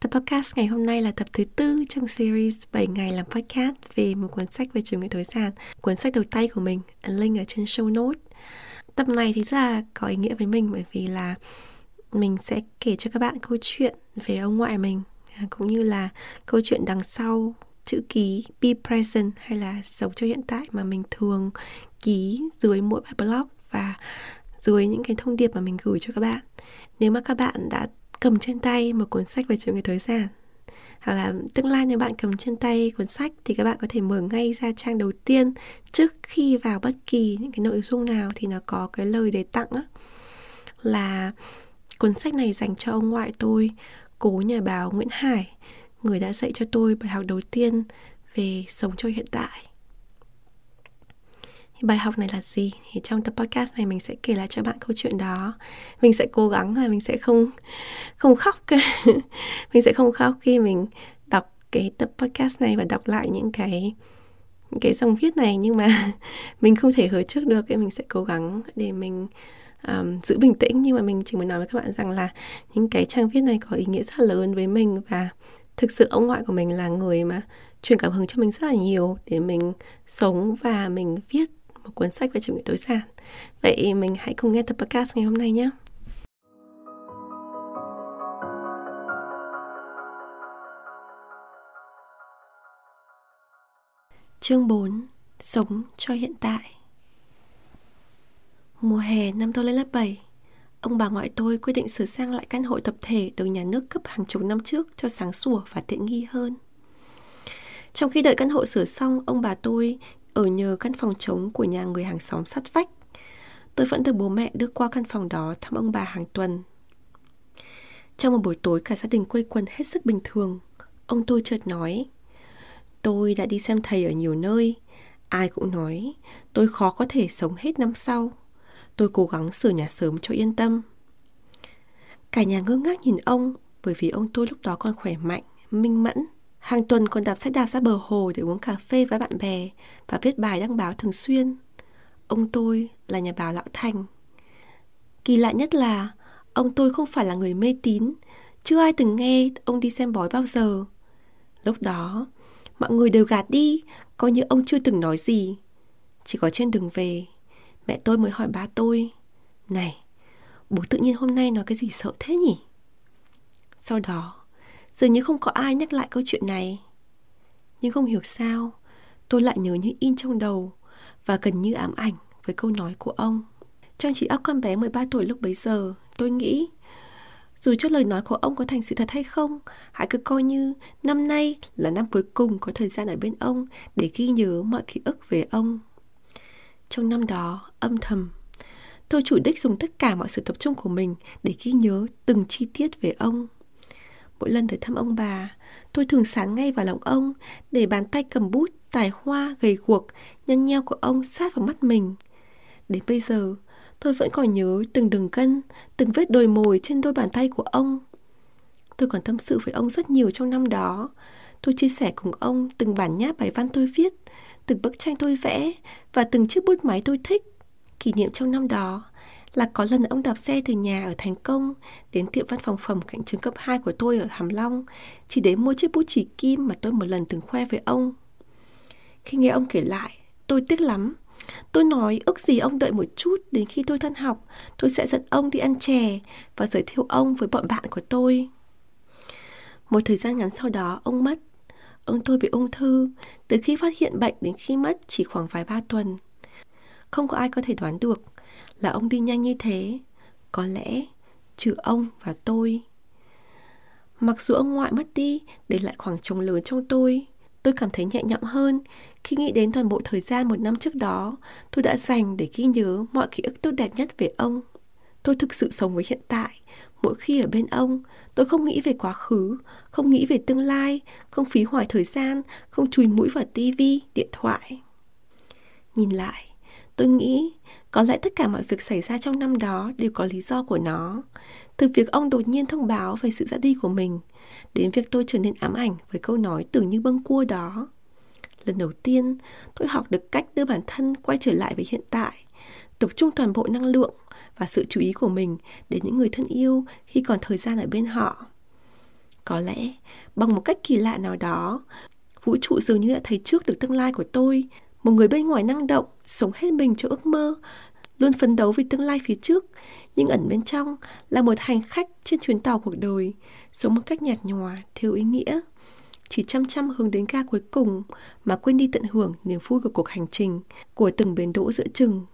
Tập podcast ngày hôm nay là tập thứ tư trong series 7 ngày làm podcast về một cuốn sách về chủ nghĩa tối giản, cuốn sách đầu tay của mình, link ở trên show note. Tập này thì rất là có ý nghĩa với mình bởi vì là mình sẽ kể cho các bạn câu chuyện về ông ngoại mình à, cũng như là câu chuyện đằng sau chữ ký be present hay là sống cho hiện tại mà mình thường ký dưới mỗi bài blog và dưới những cái thông điệp mà mình gửi cho các bạn. Nếu mà các bạn đã cầm trên tay một cuốn sách về chủ nghĩa tối giản hoặc là tương lai nếu bạn cầm trên tay cuốn sách thì các bạn có thể mở ngay ra trang đầu tiên trước khi vào bất kỳ những cái nội dung nào thì nó có cái lời để tặng á. Là cuốn sách này dành cho ông ngoại tôi, cố nhà báo Nguyễn Hải, người đã dạy cho tôi bài học đầu tiên về sống cho hiện tại bài học này là gì? Thì trong tập podcast này mình sẽ kể lại cho bạn câu chuyện đó. Mình sẽ cố gắng là mình sẽ không không khóc. Mình sẽ không khóc khi mình đọc cái tập podcast này và đọc lại những cái những cái dòng viết này. Nhưng mà mình không thể hứa trước được. Thì mình sẽ cố gắng để mình um, giữ bình tĩnh. Nhưng mà mình chỉ muốn nói với các bạn rằng là những cái trang viết này có ý nghĩa rất là lớn với mình. Và thực sự ông ngoại của mình là người mà truyền cảm hứng cho mình rất là nhiều để mình sống và mình viết một cuốn sách về chủ nghĩa tối giản. Vậy mình hãy cùng nghe tập podcast ngày hôm nay nhé. Chương 4 Sống cho hiện tại Mùa hè năm tôi lên lớp 7 Ông bà ngoại tôi quyết định sửa sang lại căn hộ tập thể được nhà nước cấp hàng chục năm trước cho sáng sủa và tiện nghi hơn. Trong khi đợi căn hộ sửa xong, ông bà tôi ở nhờ căn phòng trống của nhà người hàng xóm sát vách. Tôi vẫn được bố mẹ đưa qua căn phòng đó thăm ông bà hàng tuần. Trong một buổi tối cả gia đình quây quần hết sức bình thường, ông tôi chợt nói Tôi đã đi xem thầy ở nhiều nơi, ai cũng nói tôi khó có thể sống hết năm sau. Tôi cố gắng sửa nhà sớm cho yên tâm. Cả nhà ngơ ngác nhìn ông bởi vì ông tôi lúc đó còn khỏe mạnh, minh mẫn Hàng tuần còn đạp xe đạp ra bờ hồ để uống cà phê với bạn bè và viết bài đăng báo thường xuyên. Ông tôi là nhà báo lão thành. Kỳ lạ nhất là ông tôi không phải là người mê tín, chưa ai từng nghe ông đi xem bói bao giờ. Lúc đó, mọi người đều gạt đi, coi như ông chưa từng nói gì. Chỉ có trên đường về, mẹ tôi mới hỏi ba tôi, Này, bố tự nhiên hôm nay nói cái gì sợ thế nhỉ? Sau đó, Dường như không có ai nhắc lại câu chuyện này. Nhưng không hiểu sao, Tôi lại nhớ như in trong đầu Và gần như ám ảnh với câu nói của ông. Trong trí óc con bé 13 tuổi lúc bấy giờ, Tôi nghĩ, Dù cho lời nói của ông có thành sự thật hay không, Hãy cứ coi như Năm nay là năm cuối cùng có thời gian ở bên ông Để ghi nhớ mọi ký ức về ông. Trong năm đó, âm thầm, Tôi chủ đích dùng tất cả mọi sự tập trung của mình để ghi nhớ từng chi tiết về ông. Mỗi lần tới thăm ông bà, tôi thường sán ngay vào lòng ông để bàn tay cầm bút, tài hoa, gầy guộc, nhăn nheo của ông sát vào mắt mình. Đến bây giờ, tôi vẫn còn nhớ từng đường cân, từng vết đồi mồi trên đôi bàn tay của ông. Tôi còn tâm sự với ông rất nhiều trong năm đó. Tôi chia sẻ cùng ông từng bản nháp bài văn tôi viết, từng bức tranh tôi vẽ và từng chiếc bút máy tôi thích. Kỷ niệm trong năm đó là có lần ông đạp xe từ nhà ở Thành Công đến tiệm văn phòng phẩm cạnh trường cấp 2 của tôi ở Hàm Long chỉ để mua chiếc bút chỉ kim mà tôi một lần từng khoe với ông. Khi nghe ông kể lại, tôi tiếc lắm. Tôi nói ước gì ông đợi một chút đến khi tôi thân học, tôi sẽ dẫn ông đi ăn chè và giới thiệu ông với bọn bạn của tôi. Một thời gian ngắn sau đó, ông mất. Ông tôi bị ung thư, từ khi phát hiện bệnh đến khi mất chỉ khoảng vài ba tuần. Không có ai có thể đoán được là ông đi nhanh như thế. Có lẽ trừ ông và tôi. Mặc dù ông ngoại mất đi, để lại khoảng trống lớn trong tôi tôi cảm thấy nhẹ nhõm hơn. Khi nghĩ đến toàn bộ thời gian một năm trước đó, tôi đã dành để ghi nhớ mọi ký ức tốt đẹp nhất về ông. Tôi thực sự sống với hiện tại. Mỗi khi ở bên ông, tôi không nghĩ về quá khứ, không nghĩ về tương lai, không phí hoài thời gian, không chùi mũi vào tivi điện thoại. Nhìn lại tôi nghĩ có lẽ tất cả mọi việc xảy ra trong năm đó đều có lý do của nó. Từ việc ông đột nhiên thông báo về sự ra đi của mình, đến việc tôi trở nên ám ảnh với câu nói tưởng như bâng cua đó. Lần đầu tiên, tôi học được cách đưa bản thân quay trở lại với hiện tại, tập trung toàn bộ năng lượng và sự chú ý của mình đến những người thân yêu khi còn thời gian ở bên họ. Có lẽ, bằng một cách kỳ lạ nào đó, vũ trụ dường như đã thấy trước được tương lai của tôi một người bên ngoài năng động, sống hết mình cho ước mơ, luôn phấn đấu vì tương lai phía trước. Nhưng ẩn bên trong là một hành khách trên chuyến tàu cuộc đời sống một cách nhạt nhòa, thiếu ý nghĩa. Chỉ chăm chăm hướng đến ga cuối cùng mà quên đi tận hưởng niềm vui của cuộc hành trình, của từng bến đỗ giữa chừng.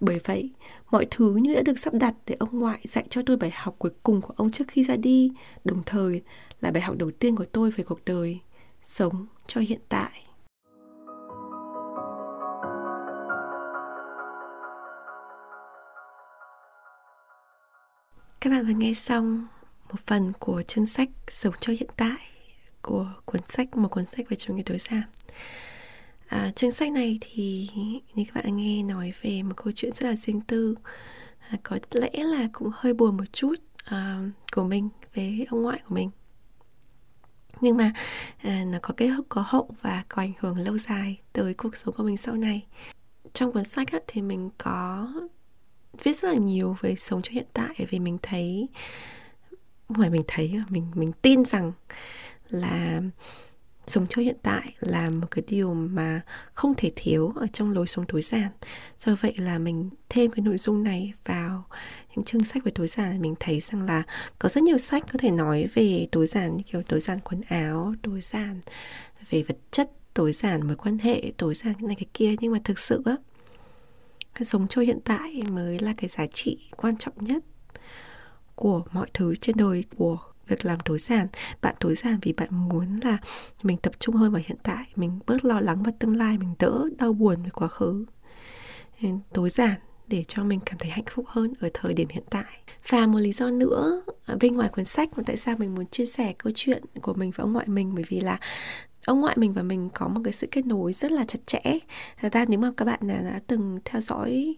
Bởi vậy, mọi thứ như đã được sắp đặt để ông ngoại dạy cho tôi bài học cuối cùng của ông trước khi ra đi, đồng thời là bài học đầu tiên của tôi về cuộc đời, sống cho hiện tại. Các bạn vừa nghe xong một phần của chương sách Sống cho hiện tại của cuốn sách một cuốn sách về chủ nghĩa tối giản. À, chương sách này thì như các bạn nghe nói về một câu chuyện rất là riêng tư. À, có lẽ là cũng hơi buồn một chút à, của mình về ông ngoại của mình. Nhưng mà à, nó có kết có hậu và có ảnh hưởng lâu dài tới cuộc sống của mình sau này. Trong cuốn sách á, thì mình có viết rất là nhiều về sống cho hiện tại, vì mình thấy ngoài mình thấy à, mình mình tin rằng là sống cho hiện tại là một cái điều mà không thể thiếu ở trong lối sống tối giản. Do vậy là mình thêm cái nội dung này vào những chương sách về tối giản, mình thấy rằng là có rất nhiều sách có thể nói về tối giản, như kiểu tối giản quần áo, tối giản về vật chất, tối giản mối quan hệ, tối giản cái này, cái kia. Nhưng mà thực sự á sống cho hiện tại mới là cái giá trị quan trọng nhất của mọi thứ trên đời, của việc làm tối giản. Bạn tối giản vì bạn muốn là mình tập trung hơn vào hiện tại, mình bớt lo lắng vào tương lai, mình đỡ đau buồn về quá khứ. Tối giản để cho mình cảm thấy hạnh phúc hơn ở thời điểm hiện tại. Và một lý do nữa à, bên ngoài cuốn sách mà tại sao mình muốn chia sẻ câu chuyện của mình với ông ngoại mình, bởi vì là ông ngoại mình và mình có một cái sự kết nối rất là chặt chẽ. Thật ra nếu mà các bạn à, đã từng theo dõi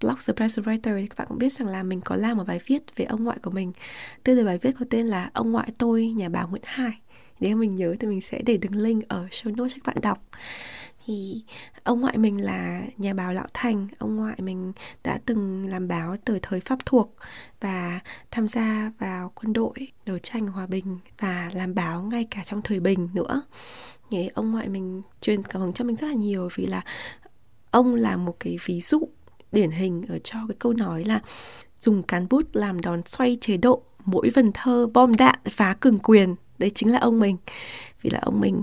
blog The Press Writer thì các bạn cũng biết rằng là mình có làm một bài viết về ông ngoại của mình. Tên là bài viết có tên là ông ngoại tôi, nhà báo Nguyễn Hải. Nếu mình nhớ thì mình sẽ để đường link ở show notes cho các bạn đọc thì ông ngoại mình là nhà báo lão thành. Ông ngoại mình đã từng làm báo từ thời pháp thuộc và tham gia vào quân đội đấu tranh hòa bình và làm báo ngay cả trong thời bình nữa. Thì ông ngoại mình truyền cảm hứng cho mình rất là nhiều vì là ông là một cái ví dụ điển hình ở cho cái câu nói là dùng cán bút làm đòn xoay chế độ, mỗi vần thơ bom đạn phá cường quyền đấy chính là ông mình. Vì là ông mình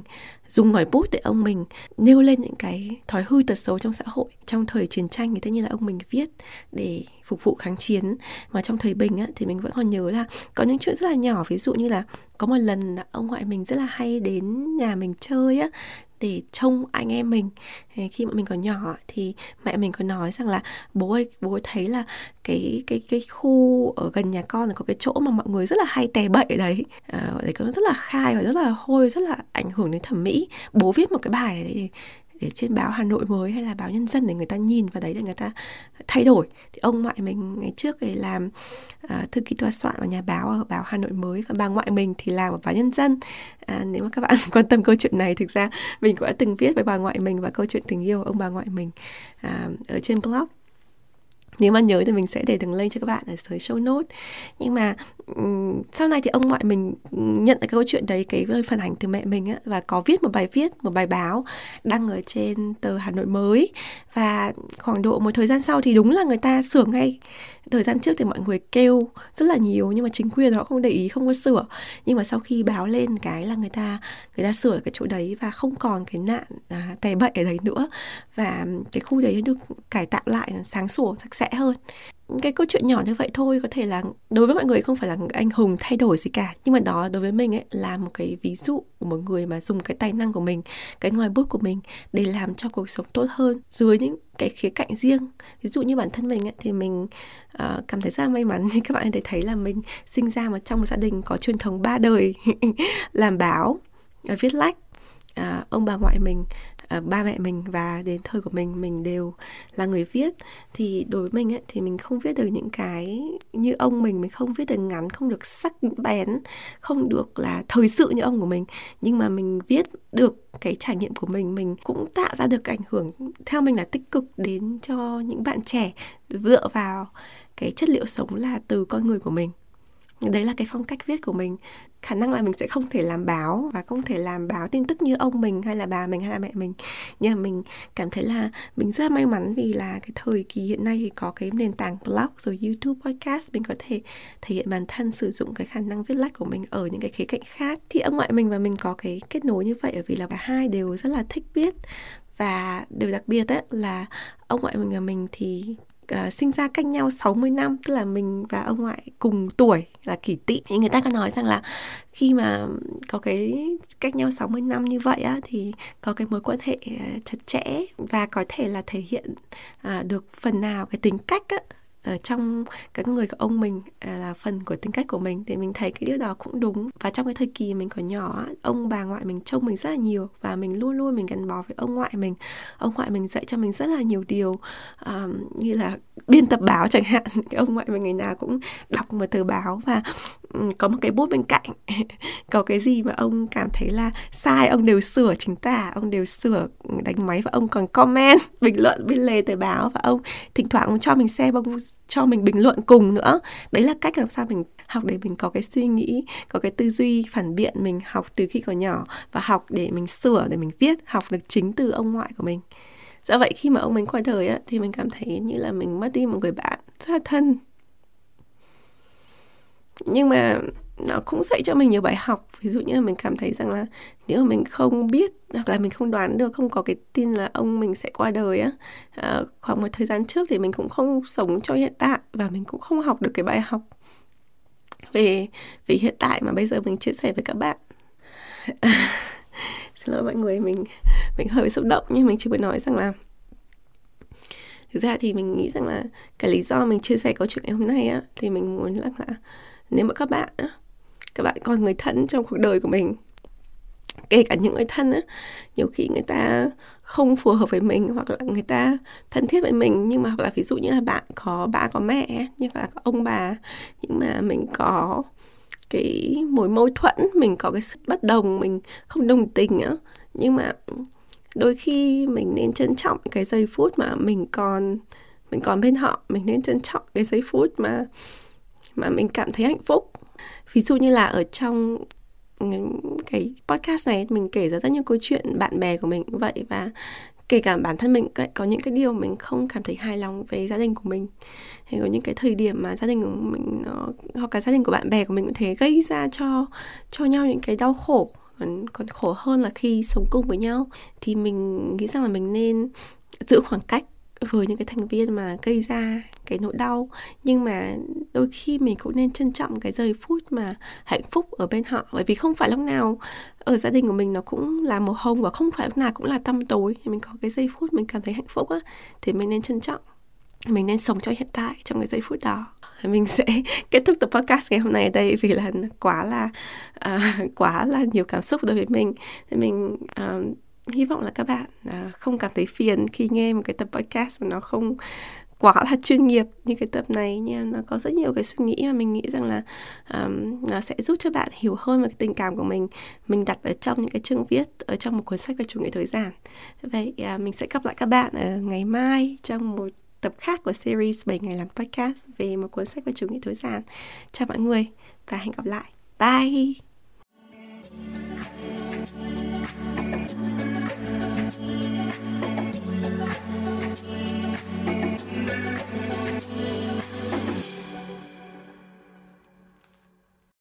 dùng ngòi bút để ông mình nêu lên những cái thói hư tật xấu trong xã hội. Trong thời chiến tranh thì tất nhiên là ông mình viết để phục vụ kháng chiến. Mà trong thời bình á, thì mình vẫn còn nhớ là có những chuyện rất là nhỏ. Ví dụ như là có một lần ông ngoại mình rất là hay đến nhà mình chơi á để trông anh em mình. Khi mà mình còn nhỏ thì mẹ mình có nói rằng là bố ơi bố ơi thấy là cái cái cái khu ở gần nhà con là có cái chỗ mà mọi người rất là hay tè bậy ở đấy à, đấy có rất là khai và rất là hôi rất là ảnh hưởng đến thẩm mỹ. Bố viết một cái bài đấy để trên báo Hà Nội mới hay là báo Nhân dân để người ta nhìn vào đấy để người ta thay đổi. Thì ông ngoại mình ngày trước thì làm uh, thư ký tòa soạn ở nhà báo ở báo Hà Nội mới. Còn bà ngoại mình thì làm ở báo Nhân dân. À, nếu mà các bạn quan tâm câu chuyện này thực ra mình cũng đã từng viết với bà ngoại mình và câu chuyện tình yêu ông bà ngoại mình à, ở trên blog nếu mà nhớ thì mình sẽ để đường link cho các bạn ở dưới show note nhưng mà um, sau này thì ông ngoại mình nhận được cái câu chuyện đấy cái phản ảnh từ mẹ mình á và có viết một bài viết một bài báo đăng ở trên tờ Hà Nội mới. Và khoảng độ một thời gian sau thì đúng là người ta sửa ngay. Thời gian trước thì mọi người kêu rất là nhiều nhưng mà chính quyền họ không để ý không có sửa. Nhưng mà sau khi báo lên cái là người ta người ta sửa cái chỗ đấy và không còn cái nạn à, tè bậy ở đấy nữa. Và cái khu đấy được cải tạo lại sáng sủa sạch sẽ sẽ hơn. Cái câu chuyện nhỏ như vậy thôi có thể là đối với mọi người không phải là anh hùng thay đổi gì cả. Nhưng mà đó đối với mình ấy là một cái ví dụ của một người mà dùng cái tài năng của mình cái ngoài bút của mình để làm cho cuộc sống tốt hơn dưới những cái khía cạnh riêng. Ví dụ như bản thân mình ấy, thì mình uh, cảm thấy rất là may mắn như các bạn thể thấy là mình sinh ra mà trong một gia đình có truyền thống ba đời làm báo viết lách. Uh, ông bà ngoại mình uh, ba mẹ mình và đến thời của mình mình đều là người viết. Thì đối với mình ấy, thì mình không viết được những cái như ông mình mình không viết được ngắn không được sắc bén không được là thời sự như ông của mình. Nhưng mà mình viết được cái trải nghiệm của mình mình cũng tạo ra được ảnh hưởng theo mình là tích cực đến cho những bạn trẻ dựa vào cái chất liệu sống là từ con người của mình đấy là cái phong cách viết của mình. Khả năng là mình sẽ không thể làm báo và không thể làm báo tin tức như ông mình hay là bà mình hay là mẹ mình. Nhưng mà mình cảm thấy là mình rất là may mắn vì là cái thời kỳ hiện nay thì có cái nền tảng blog rồi youtube podcast. Mình có thể thể hiện bản thân, sử dụng cái khả năng viết lách của mình ở những cái khía cạnh khác. Thì ông ngoại mình và mình có cái kết nối như vậy ở vì là cả hai đều rất là thích viết. Và điều đặc biệt ấy là ông ngoại mình và mình thì uh, sinh ra cách nhau 60 năm tức là mình và ông ngoại cùng tuổi là kỷ tỵ. Thì người ta có nói rằng là khi mà có cái cách nhau 60 năm như vậy á thì có cái mối quan hệ à, chặt chẽ và có thể là thể hiện uh, được phần nào cái tính cách á ở trong cái người của ông mình à, là phần của tính cách của mình thì mình thấy cái điều đó cũng đúng. Và trong cái thời kỳ mình còn nhỏ ông bà ngoại mình trông mình rất là nhiều và mình luôn luôn mình gắn bó với ông ngoại mình. Ông ngoại mình dạy cho mình rất là nhiều điều um, như là biên tập báo chẳng hạn. Ông ngoại mình ngày nào cũng đọc một tờ báo và có một cái bút bên cạnh. Có cái gì mà ông cảm thấy là sai, ông đều sửa chính tả ông đều sửa đánh máy và ông còn comment, bình luận bên lề tờ báo và ông thỉnh thoảng ông cho mình xem, ông cho mình bình luận cùng nữa. Đấy là cách làm sao mình học để mình có cái suy nghĩ, có cái tư duy phản biện mình học từ khi còn nhỏ và học để mình sửa, để mình viết, học được chính từ ông ngoại của mình. Do vậy khi mà ông mình qua đời á, thì mình cảm thấy như là mình mất đi một người bạn rất là thân nhưng mà nó cũng dạy cho mình nhiều bài học. Ví dụ như là mình cảm thấy rằng là nếu mà mình không biết hoặc là mình không đoán được không có cái tin là ông mình sẽ qua đời á à, khoảng một thời gian trước thì mình cũng không sống cho hiện tại và mình cũng không học được cái bài học về về hiện tại mà bây giờ mình chia sẻ với các bạn. Xin lỗi mọi người mình mình hơi xúc động nhưng mình chỉ muốn nói rằng là thực ra thì mình nghĩ rằng là cái lý do mình chia sẻ câu chuyện ngày hôm nay á thì mình muốn là, là nếu mà các bạn các bạn còn người thân trong cuộc đời của mình, kể cả những người thân á, nhiều khi người ta không phù hợp với mình hoặc là người ta thân thiết với mình, nhưng mà hoặc là ví dụ như là bạn có ba có mẹ, như là có ông bà, nhưng mà mình có cái mối mâu thuẫn, mình có cái sự bất đồng, mình không đồng tình á. Nhưng mà đôi khi mình nên trân trọng cái giây phút mà mình còn mình còn bên họ, mình nên trân trọng cái giây phút mà mà mình cảm thấy hạnh phúc. Ví dụ như là ở trong ừ, cái podcast này mình kể ra rất nhiều câu chuyện bạn bè của mình cũng vậy và kể cả bản thân mình có những cái điều mình không cảm thấy hài lòng về gia đình của mình. Hay có những cái thời điểm mà gia đình của mình nó hoặc cả gia đình của bạn bè của mình cũng thế gây ra cho cho nhau những cái đau khổ. Còn, còn khổ hơn là khi sống cùng với nhau. Thì mình nghĩ rằng là mình nên giữ khoảng cách với những cái thành viên mà gây ra cái nỗi đau. Nhưng mà đôi khi mình cũng nên trân trọng cái giây phút mà hạnh phúc ở bên họ. Bởi vì không phải lúc nào ở gia đình của mình nó cũng là màu hồng và không phải lúc nào cũng là tăm tối. Thì mình có cái giây phút mình cảm thấy hạnh phúc á thì mình nên trân trọng. Mình nên sống cho hiện tại trong cái giây phút đó. Mình sẽ kết thúc tập podcast ngày hôm nay ở đây vì là quá là uh, quá là nhiều cảm xúc đối với mình. Thì mình uh, hy vọng là các bạn à, không cảm thấy phiền khi nghe một cái tập podcast mà nó không quá là chuyên nghiệp như cái tập này nha. Nó có rất nhiều cái suy nghĩ mà mình nghĩ rằng là um, nó sẽ giúp cho bạn hiểu hơn về cái tình cảm của mình. Mình đặt ở trong những cái chương viết ở trong một cuốn sách về chủ nghĩa thời gian vậy uh, mình sẽ gặp lại các bạn ở ngày mai trong một tập khác của series 7 ngày làm podcast về một cuốn sách về chủ nghĩa thời gian chào mọi người và hẹn gặp lại. Bye!